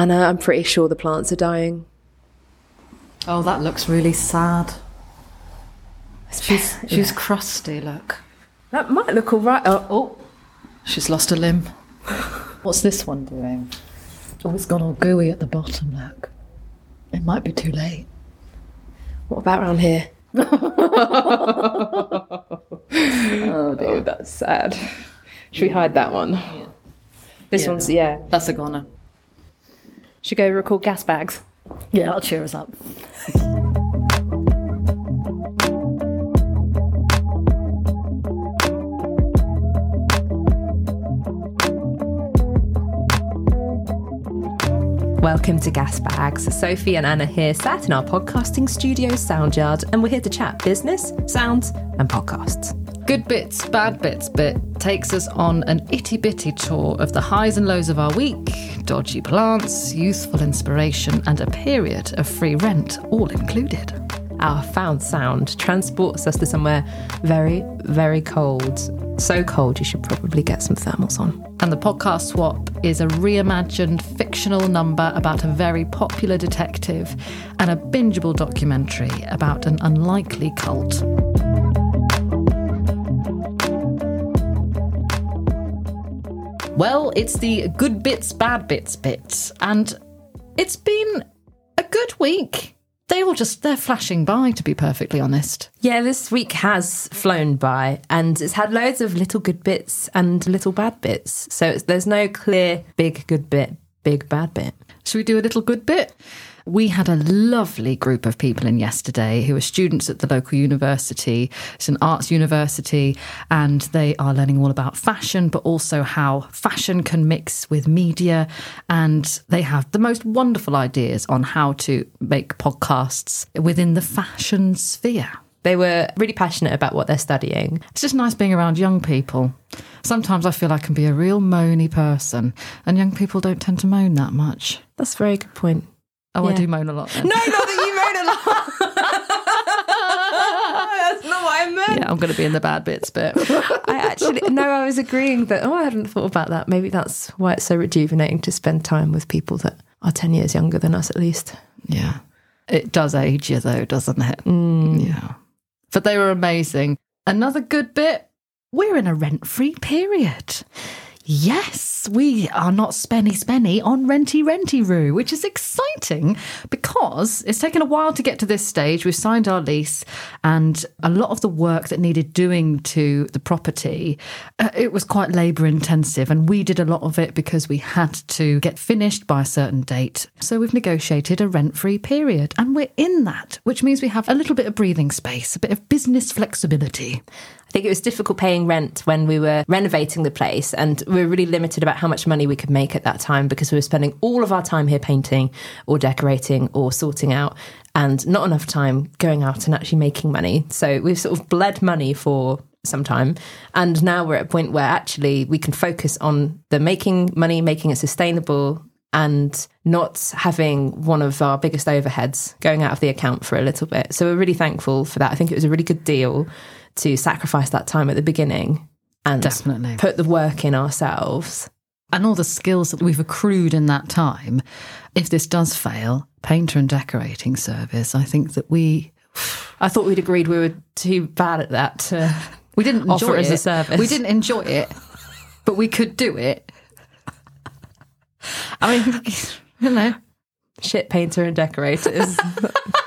Anna, I'm pretty sure the plants are dying. Oh, that looks really sad. She's she's crusty. Look. That might look all right. Oh, Oh, she's lost a limb. What's this one doing? Oh, it's gone all gooey at the bottom. Look. It might be too late. what about around here? Oh Oh, that's sad. Should we hide that one? This Yeah. one's, yeah. That's a goner. Should go record GASBAGS. Yeah, that'll cheer us up. Welcome to GASBAGS. Sophie and Anna here, sat in our podcasting studio SOUNDYARD, and we're here to chat business, sounds, and podcasts. Good bits, bad bits bit takes us on an itty bitty tour of the highs and lows of our week, dodgy plants, youthful inspiration, and a period of free rent, all included. Our found sound transports us to somewhere very, very cold. So cold, you should probably get some thermals on. And the podcast swap is a reimagined fictional number about a very popular detective and a bingeable documentary about an unlikely cult. Well, it's the good bits, bad bits bits, and it's been a good week. They all just, they're flashing by, to be perfectly honest. Yeah, this week has flown by and it's had loads of little good bits and little bad bits. So it's, there's no clear big good bit, big bad bit. Should we do a little good bit? We had a lovely group of people in yesterday who are students at the local university. It's an arts university, and they are learning all about fashion, but also how fashion can mix with media. And they have the most wonderful ideas on how to make podcasts within the fashion sphere. They were really passionate about what they're studying. It's just nice being around young people. Sometimes I feel I can be a real moany person, and young people don't tend to moan that much. That's a very good point. Oh, I do moan a lot. Then. No, not that you moan a lot. That's not what I meant. Yeah, I'm going to be in the bad bits, but I actually no, I was agreeing that oh, I hadn't thought about that. Maybe that's why it's so rejuvenating to spend time with people that are ten years younger than us, at least. yeah, it does age you though, doesn't it? Mm. Yeah, but they were amazing. Another good bit. We're in a rent-free period. Yes, we are not spenny spenny on renty renty roo, which is exciting because it's taken a while to get to this stage. We've signed our lease, and a lot of the work that needed doing to the property, uh, it was quite labour intensive, and we did a lot of it because we had to get finished by a certain date. So we've negotiated a rent free period, and we're in that, which means we have a little bit of breathing space, a bit of business flexibility. I think it was difficult paying rent when we were renovating the place, and we were really limited about how much money we could make at that time because we were spending all of our time here painting or decorating or sorting out, and not enough time going out and actually making money. So we've sort of bled money for some time, and now we're at a point where actually we can focus on the making money, making it sustainable. And not having one of our biggest overheads going out of the account for a little bit. So we're really thankful for that. I think it was a really good deal to sacrifice that time at the beginning and Definitely. put the work in ourselves. And all the skills that we've accrued in that time, if this does fail, painter and decorating service, I think that we I thought we'd agreed we were too bad at that to we didn't enjoy offer it as a service. We didn't enjoy it, but we could do it. I mean, you know, shit painter and decorators.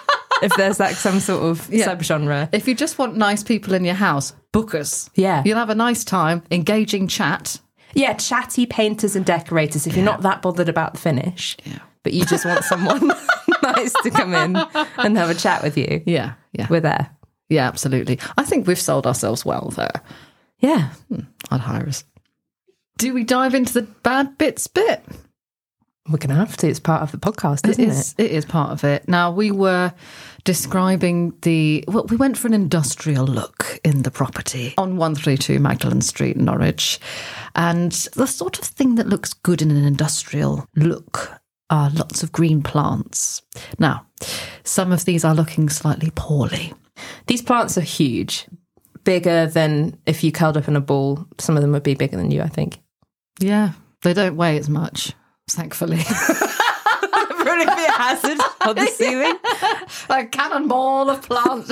if there's like some sort of Yeah. subgenre. if you just want nice people in your house, book us. Yeah. You'll have a nice time, engaging chat. Yeah, chatty painters and decorators if you're not that bothered about the finish. Yeah. But you just want someone nice to come in and have a chat with you. Yeah, yeah. We're there. Yeah, absolutely. I think we've sold ourselves well there. Yeah. Hmm, I'd hire us. Do we dive into the bad bits bit? We're going to have to. It's part of the podcast, isn't It it? is, it is part of it. Now, we were describing the, well, we went for an industrial look in the property on 132 Magdalen Street, Norwich. And the sort of thing that looks good in an industrial look are lots of green plants. Now, some of these are looking slightly poorly. These plants are huge, bigger than if you curled up in a ball. Some of them would be bigger than you, I think. Yeah, they don't weigh as much, thankfully. Probably be a hazard on the ceiling. a cannonball of plant.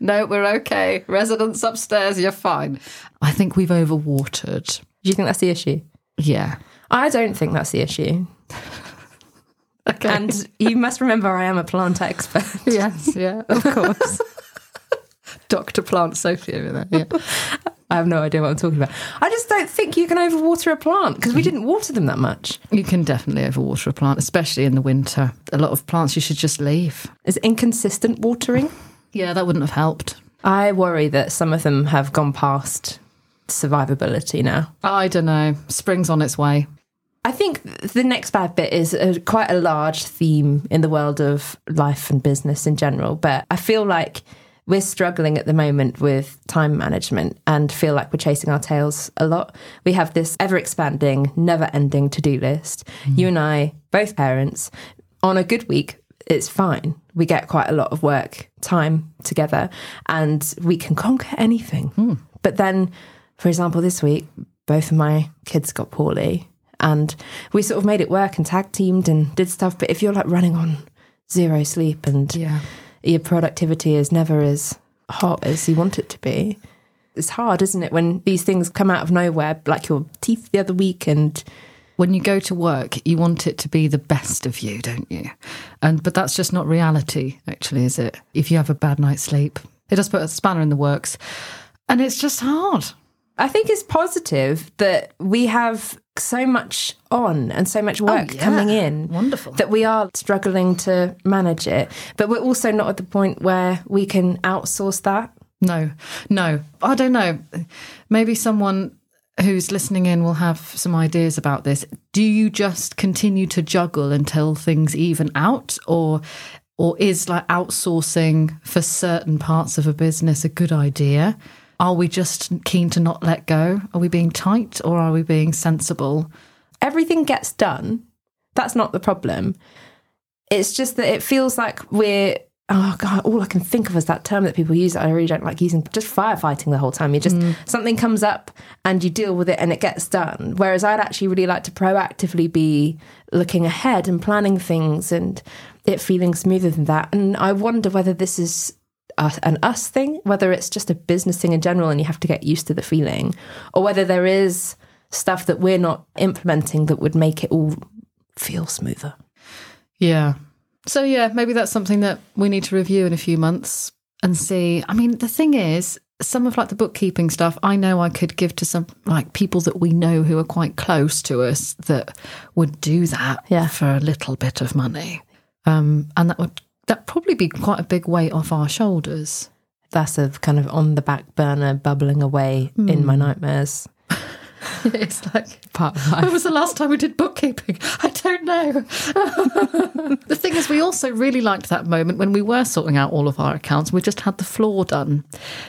no, we're okay. Residents upstairs, you're fine. I think we've overwatered. Do you think that's the issue? Yeah. I don't think that's the issue. Okay. And you must remember I am a plant expert. yes, yeah, of course. Dr. Plant Sophie over there. Yeah. I have no idea what I'm talking about. I just don't think you can overwater a plant because we mm-hmm. didn't water them that much. You can definitely overwater a plant, especially in the winter. A lot of plants you should just leave. Is inconsistent watering? Yeah, that wouldn't have helped. I worry that some of them have gone past survivability now. I don't know. Spring's on its way. I think the next bad bit is a, quite a large theme in the world of life and business in general, but I feel like we're struggling at the moment with time management and feel like we're chasing our tails a lot. We have this ever expanding, never ending to do list. Mm. You and I, both parents, on a good week, it's fine. We get quite a lot of work time together and we can conquer anything. Hmm. But then, for example, this week, both of my kids got poorly and we sort of made it work and tag teamed and did stuff. But if you're like running on zero sleep and Yeah. Your productivity is never as hot as you want it to be. It's hard, isn't it, when these things come out of nowhere, like your teeth the other week, and When you go to work, you want it to be the best of you, don't you? And but that's just not reality, actually, is it? If you have a bad night's sleep, it does put a spanner in the works, and it's just hard. I think it's positive that we have so much on and so much oh, work yeah. coming in. Wonderful. That we are struggling to manage it. But we're also not at the point where we can outsource that. No, no, I don't know. Maybe someone who's listening in will have some ideas about this. Do you just continue to juggle until things even out, or or is like outsourcing for certain parts of a business a good idea? Are we just keen to not let go? Are we being tight, or are we being sensible? everything gets done. That's not the problem. It's just that it feels like we're oh god, all I can think of is that term that people use that I really don't like using. Just firefighting the whole time. You just mm. something comes up and you deal with it and it gets done. Whereas I'd actually really like to proactively be looking ahead and planning things and it feeling smoother than that. And I wonder whether this is us, an us thing, whether it's just a business thing in general and you have to get used to the feeling, or whether there is stuff that we're not implementing that would make it all feel smoother. Yeah. So yeah, maybe that's something that we need to review in a few months and see. I mean, the thing is, some of like the bookkeeping stuff, I know I could give to some like people that we know who are quite close to us that would do that Yeah. for a little bit of money. Um, and that would that probably be quite a big weight off our shoulders. That's a kind of on the back burner, bubbling away in my nightmares. it's like Part of life. When was the last time we did bookkeeping? I don't know. the thing is, we also really liked that moment when we were sorting out all of our accounts. We just had the floor done.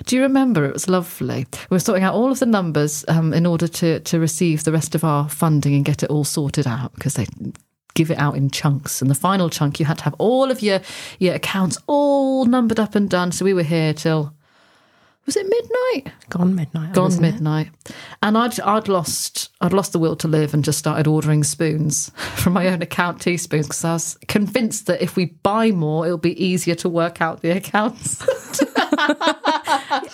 Do you remember? It was lovely. We were sorting out all of the numbers um, in order to to receive the rest of our funding and get it all sorted out because they give it out in chunks. And the final chunk, you had to have all of your your accounts all numbered up and done. So we were here till was it midnight? Gone midnight. gone wasn't it? midnight and i'd i'd lost i'd lost the will to live and just started ordering spoons from my own account teaspoons because i was convinced that if we buy more it'll be easier to work out the accounts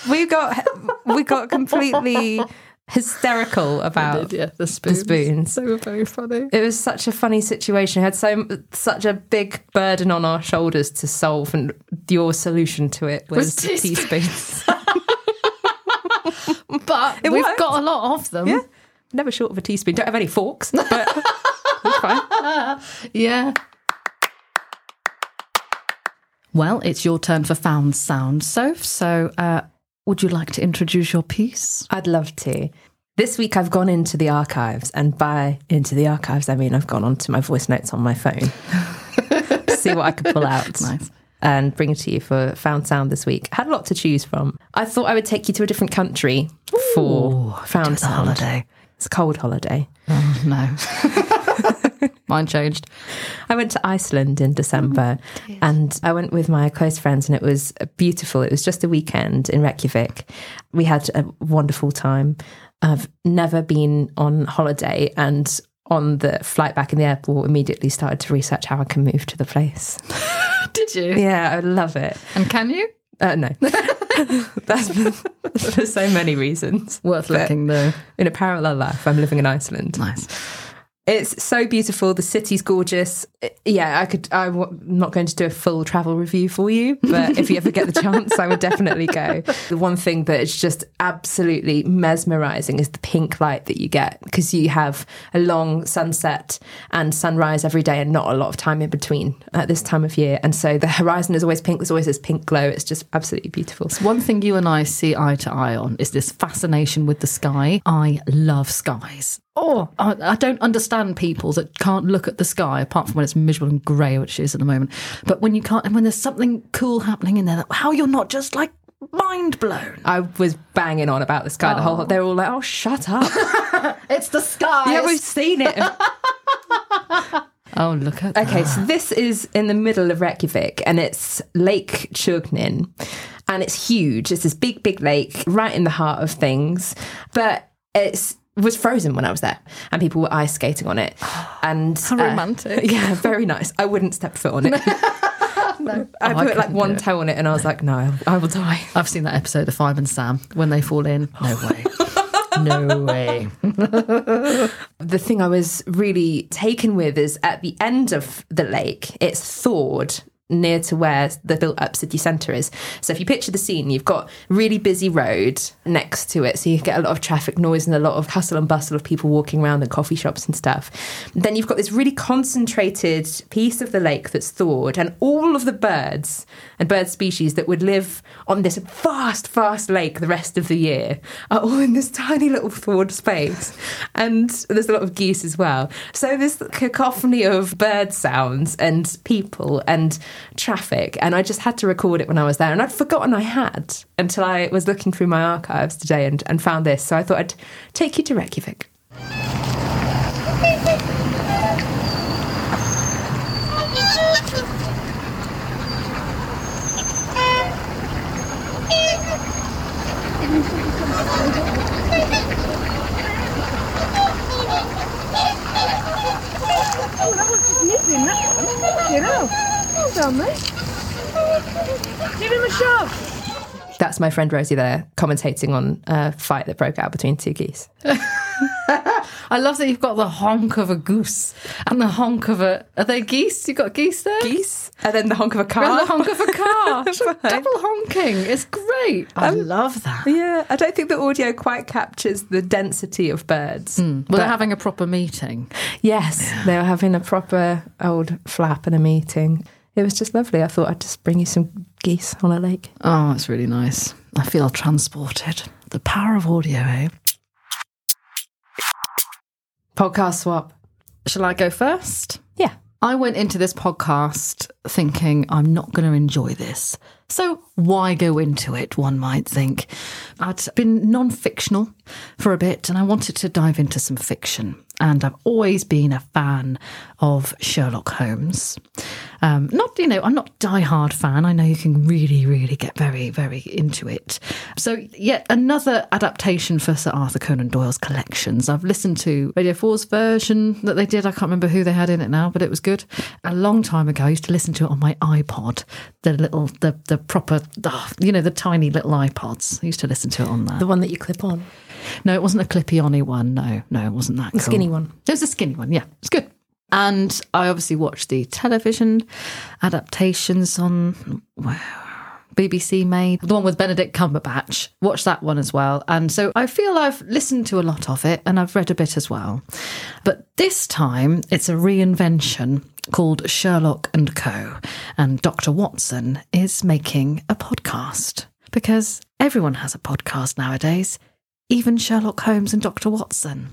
We got we got completely hysterical about yeah the spoons. spoons. they were very funny it was such a funny situation. We had so such a big burden on our shoulders to solve, and your solution to it was, Was teaspoons. but It we've worked. got a lot of them yeah, never short of a teaspoon. Don't have any forks, but yeah well it's your turn for found sound soph so uh, would you like to introduce your piece I'd love to. This week I've gone into the archives, and by into the archives I mean I've gone onto my voice notes on my phone to see what I could pull out. Nice. And bring it to you for Found Sound this week. Had a lot to choose from. I thought I would take you to a different country for Found Sound. holiday. It's a cold holiday. Oh, no. Mine changed. I went to Iceland in December and I went with my close friends and it was beautiful. It was just a weekend in Reykjavik. We had a wonderful time. I've never been on holiday and on the flight back in the airport, immediately started to research how I can move to the place. Did you? Yeah, I love it. And can you? Uh, no, that's for, for so many reasons. Worth But looking though. In a parallel life, I'm living in Iceland. Nice. It's so beautiful. The city's gorgeous. Yeah, I could. I'm not going to do a full travel review for you, but if you ever get the chance, I would definitely go. The one thing that is just absolutely mesmerizing is the pink light that you get because you have a long sunset and sunrise every day, and not a lot of time in between at this time of year. And so the horizon is always pink. There's always this pink glow. It's just absolutely beautiful. One thing you and I see eye to eye on is this fascination with the sky. I love skies. Oh, I, I don't understand people that can't look at the sky apart from when it's miserable and grey, which it is at the moment. But when you can't, and when there's something cool happening in there, how you're not just like mind blown. I was banging on about the sky the whole. Oh. Time. They were all like, "Oh, shut up! It's the sky. yeah, we've seen it." oh, look at Okay, that. so this is in the middle of Reykjavik and it's Lake Tjörnin and it's huge. It's this big, big lake right in the heart of things, but it's was frozen when I was there, and people were ice skating on it. And How uh, romantic. yeah, very nice. I wouldn't step foot on it. no. I Oh, put like one toe on it, and I was like, no, I, I will die. I've seen that episode of Fireman Sam when they fall in. No way. no way. the thing I was really taken with is at the end of the lake, it's thawed near to where the built up city centre is. So if you picture the scene, you've got really busy road next to it. So you get a lot of traffic noise and a lot of hustle and bustle of people walking around and coffee shops and stuff. Then you've got this really concentrated piece of the lake that's thawed and all of the birds and bird species that would live on this vast, vast lake the rest of the year are all in this tiny little thawed space. And there's a lot of geese as well. So this cacophony of bird sounds and people and traffic. And I just had to record it when I was there. And I'd forgotten I had until I was looking through my archives today and, and found this. So I thought I'd take you to Reykjavik. Oh, that was just nipping, that one. Fucking hell. Well done, mate. Give him a shove. That's my friend Rosie there commentating on a fight that broke out between two geese. I love that you've got the honk of a goose and the honk of a. Are they geese? You've got geese there? Geese? And then the honk of a And car. the honk of a car. It's like Fine. double honking. It's great. I um, love that. Yeah, I don't think the audio quite captures the density of birds. Hmm. Well, But- they're having a proper meeting. Yes, they were having a proper old flap and a meeting. It was just lovely. I thought I'd just bring you some geese on a lake. Oh, it's really nice. I feel transported. The power of audio, eh? Podcast swap. Shall I go first? Yeah. I went into this podcast thinking I'm not going to enjoy this. So why go into it, one might think? I'd been non fictional for a bit and I wanted to dive into some fiction. And I've always been a fan of Sherlock Holmes. Um, not, you know, I'm not a die-hard fan. I know you can really, really get very, very into it. So, yet another adaptation for Sir Arthur Conan Doyle's collections. I've listened to Radio 4's version that they did. I can't remember who they had in it now, but it was good. A long time ago, I used to listen to it on my iPod, the little, the the proper, oh, you know, the tiny little iPods. I used to listen to it on that. The one that you clip on. No, it wasn't a clippy on one. No, no, it wasn't that. The cool. skinny one. It was a skinny one. Yeah, it's good. And I obviously watched the television adaptations on wow, BBC made the one with Benedict Cumberbatch. Watched that one as well. And so I feel I've listened to a lot of it and I've read a bit as well. But this time it's a reinvention called Sherlock and Co. And Dr. Watson is making a podcast because everyone has a podcast nowadays even Sherlock Holmes and Dr. Watson.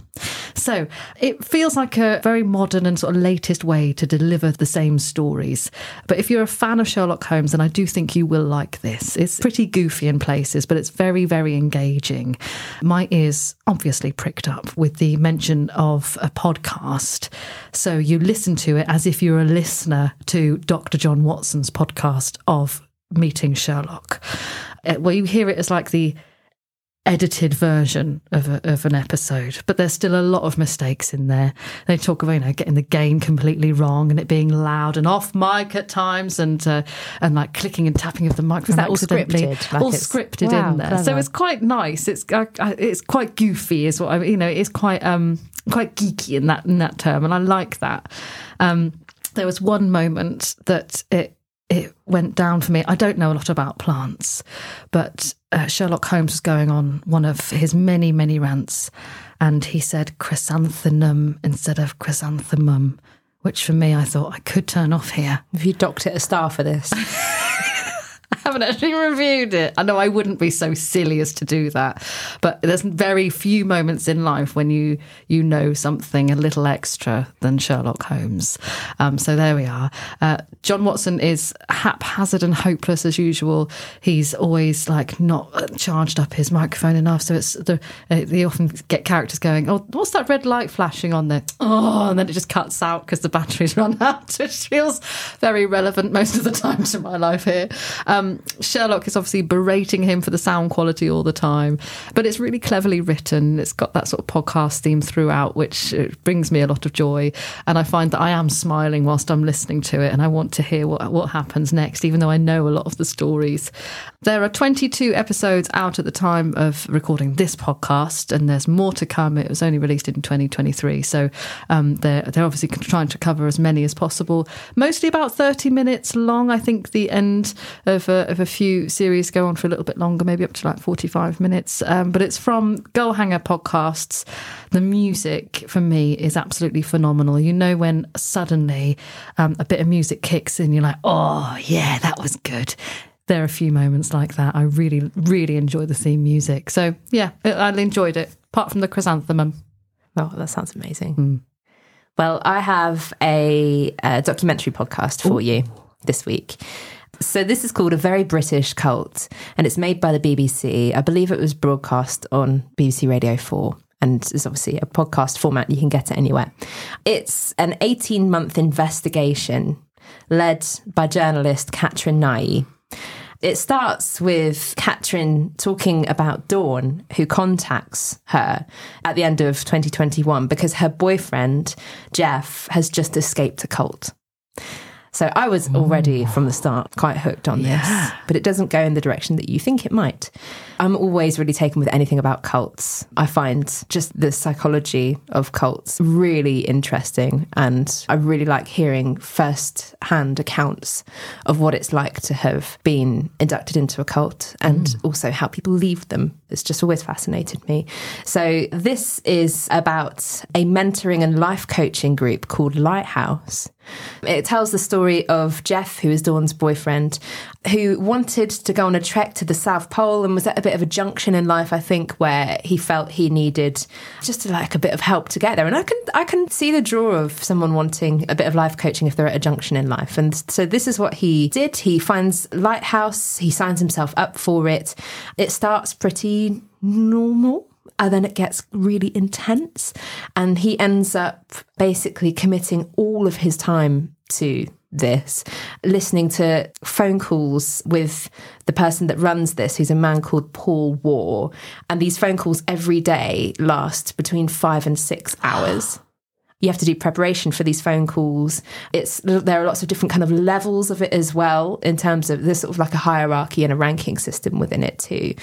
So it feels like a very modern and sort of latest way to deliver the same stories. But if you're a fan of Sherlock Holmes, then I do think you will like this. It's pretty goofy in places, but it's very, very engaging. My ears obviously pricked up with the mention of a podcast. So you listen to it as if you're a listener to Dr. John Watson's podcast of Meeting Sherlock. Uh, Well, you hear it as like the edited version of, a, of an episode, but there's still a lot of mistakes in there. They talk about you know getting the gain completely wrong and it being loud and off mic at times, and uh, and like clicking and tapping of the microphone that all accidentally, scripted? Like all scripted Wow, in there. So it's quite nice. It's uh, uh, it's quite goofy, is what I you know. It's quite um quite geeky in that in that term, and I like that. Um, there was one moment that it it went down for me. I don't know a lot about plants, but uh, Sherlock Holmes was going on one of his many, many rants, and he said chrysanthemum instead of chrysanthemum, which for me, I thought I could turn off here. Have you docked it a star for this? Haven't actually reviewed it. I know I wouldn't be so silly as to do that, but there's very few moments in life when you you know something a little extra than Sherlock Holmes. Um, so there we are. Uh, John Watson is haphazard and hopeless as usual. He's always like not charged up his microphone enough, so it's the uh, they often get characters going, "Oh, what's that red light flashing on there?" Oh, and then it just cuts out because the batteries run out, which feels very relevant most of the time to my life here. Um, Sherlock is obviously berating him for the sound quality all the time, but it's really cleverly written. It's got that sort of podcast theme throughout, which uh, brings me a lot of joy. And I find that I am smiling whilst I'm listening to it, and I want to hear what what happens next, even though I know a lot of the stories. There are 22 episodes out at the time of recording this podcast, and there's more to come. It was only released in 2023, so um, they're they're obviously trying to cover as many as possible. Mostly about 30 minutes long. I think the end of a, of a few series go on for a little bit longer, maybe up to like 45 minutes. Um, but it's from Goalhanger Podcasts. The music for me is absolutely phenomenal. You know when suddenly um, a bit of music kicks in, you're like, oh yeah, that was good there are a few moments like that. I really, really enjoy the theme music. So yeah, I I enjoyed it. Apart from the chrysanthemum. Oh, that sounds amazing. Well, I have a, uh documentary podcast for you this week. So this is called A Very British Cult, and it's made by the BBC. I believe it was broadcast on BBC Radio 4. And it's obviously a podcast format. You can get it anywhere. It's an 18 month investigation led by journalist Catrin Nye. It starts with Catrin talking about Dawn, who contacts her at the end of 2021 because her boyfriend, Jeff, has just escaped a cult. So I was already from the start quite hooked on this, but it doesn't go in the direction that you think it might. I'm always really taken with anything about cults. I find just the psychology of cults really interesting, and I really like hearing first hand accounts of what it's like to have been inducted into a cult and mm. also how people leave them. It's just always fascinated me. So, this is about a mentoring and life coaching group called Lighthouse. It tells the story of Jeff, who is Dawn's boyfriend, who wanted to go on a trek to the South Pole and was at a bit of a junction in life, I think, where he felt he needed just like a bit of help to get there. And I can I can see the draw of someone wanting a bit of life coaching if they're at a junction in life. And so this is what he did. He finds Lighthouse, he signs himself up for it. It starts pretty normal and then it gets really intense. And he ends up basically committing all of his time to this listening to phone calls with the person that runs this who's a man called Paul Waugh and these phone calls every day last between 5 and 6 hours you have to do preparation for these phone calls. It's there are lots of different kind of levels of it as well in terms of there's sort of like a hierarchy and a ranking system within it too.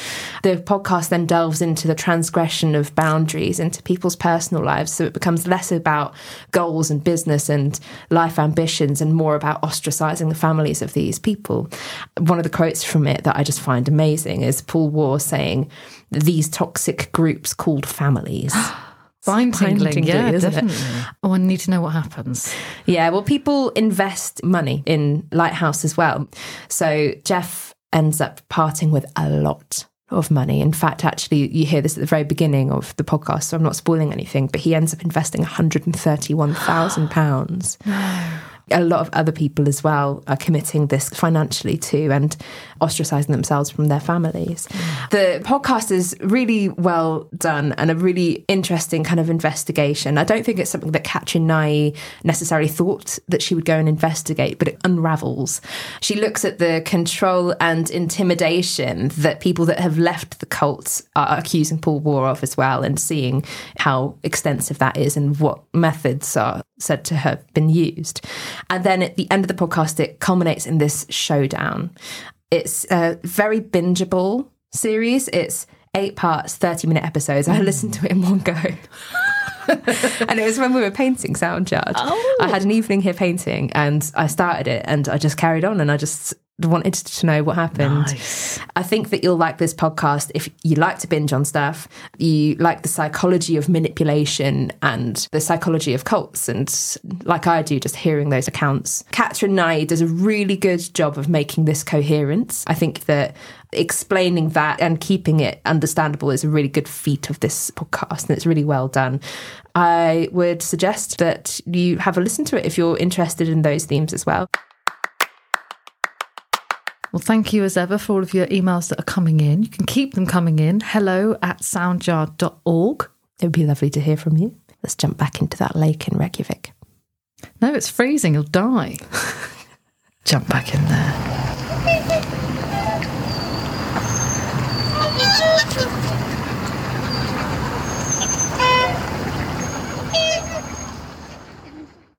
The podcast then delves into the transgression of boundaries into people's personal lives, so it becomes less about goals and business and life ambitions and more about ostracizing the families of these people. One of the quotes from it that I just find amazing is Paul Waugh saying, "These toxic groups called families." Spine tingling, yeah, isn't it? definitely. Oh, I need to know what happens. Yeah, well, people invest money in Lighthouse as well. So Jeff ends up parting with a lot of money. In fact, actually, you hear this at the very beginning of the podcast, so I'm not spoiling anything, but he ends up investing £131,000. a lot of other people as well are committing this financially too and ostracizing themselves from their families. The podcast is really well done and a really interesting kind of investigation. I don't think it's something that Catrin Nye necessarily thought that she would go and investigate, but it unravels. She looks at the control and intimidation that people that have left the cult are accusing Paul Waugh of as well and seeing how extensive that is and what methods are said to have been used. And then at the end of the podcast, it culminates in this showdown. It's a very bingeable series. It's eight parts, 30 minute episodes. I listened to it in one go. and it was when we were painting SOUNDYARD. Oh. I had an evening here painting and I started it and I just carried on and I just wanted to know what happened. Nice. I think that you'll like this podcast if you like to binge on stuff, you like the psychology of manipulation and the psychology of cults, and like I do, just hearing those accounts. Catrin Nye does a really good job of making this coherent. I think that explaining that and keeping it understandable is a really good feat of this podcast, and it's really well done. I would suggest that you have a listen to it if you're interested in those themes as well. Well, thank you as ever for all of your emails that are coming in. You can keep them coming in. Hello at soundyard.org. It would be lovely to hear from you. Let's jump back into that lake in Reykjavik. No, it's freezing. You'll die. Jump back in there.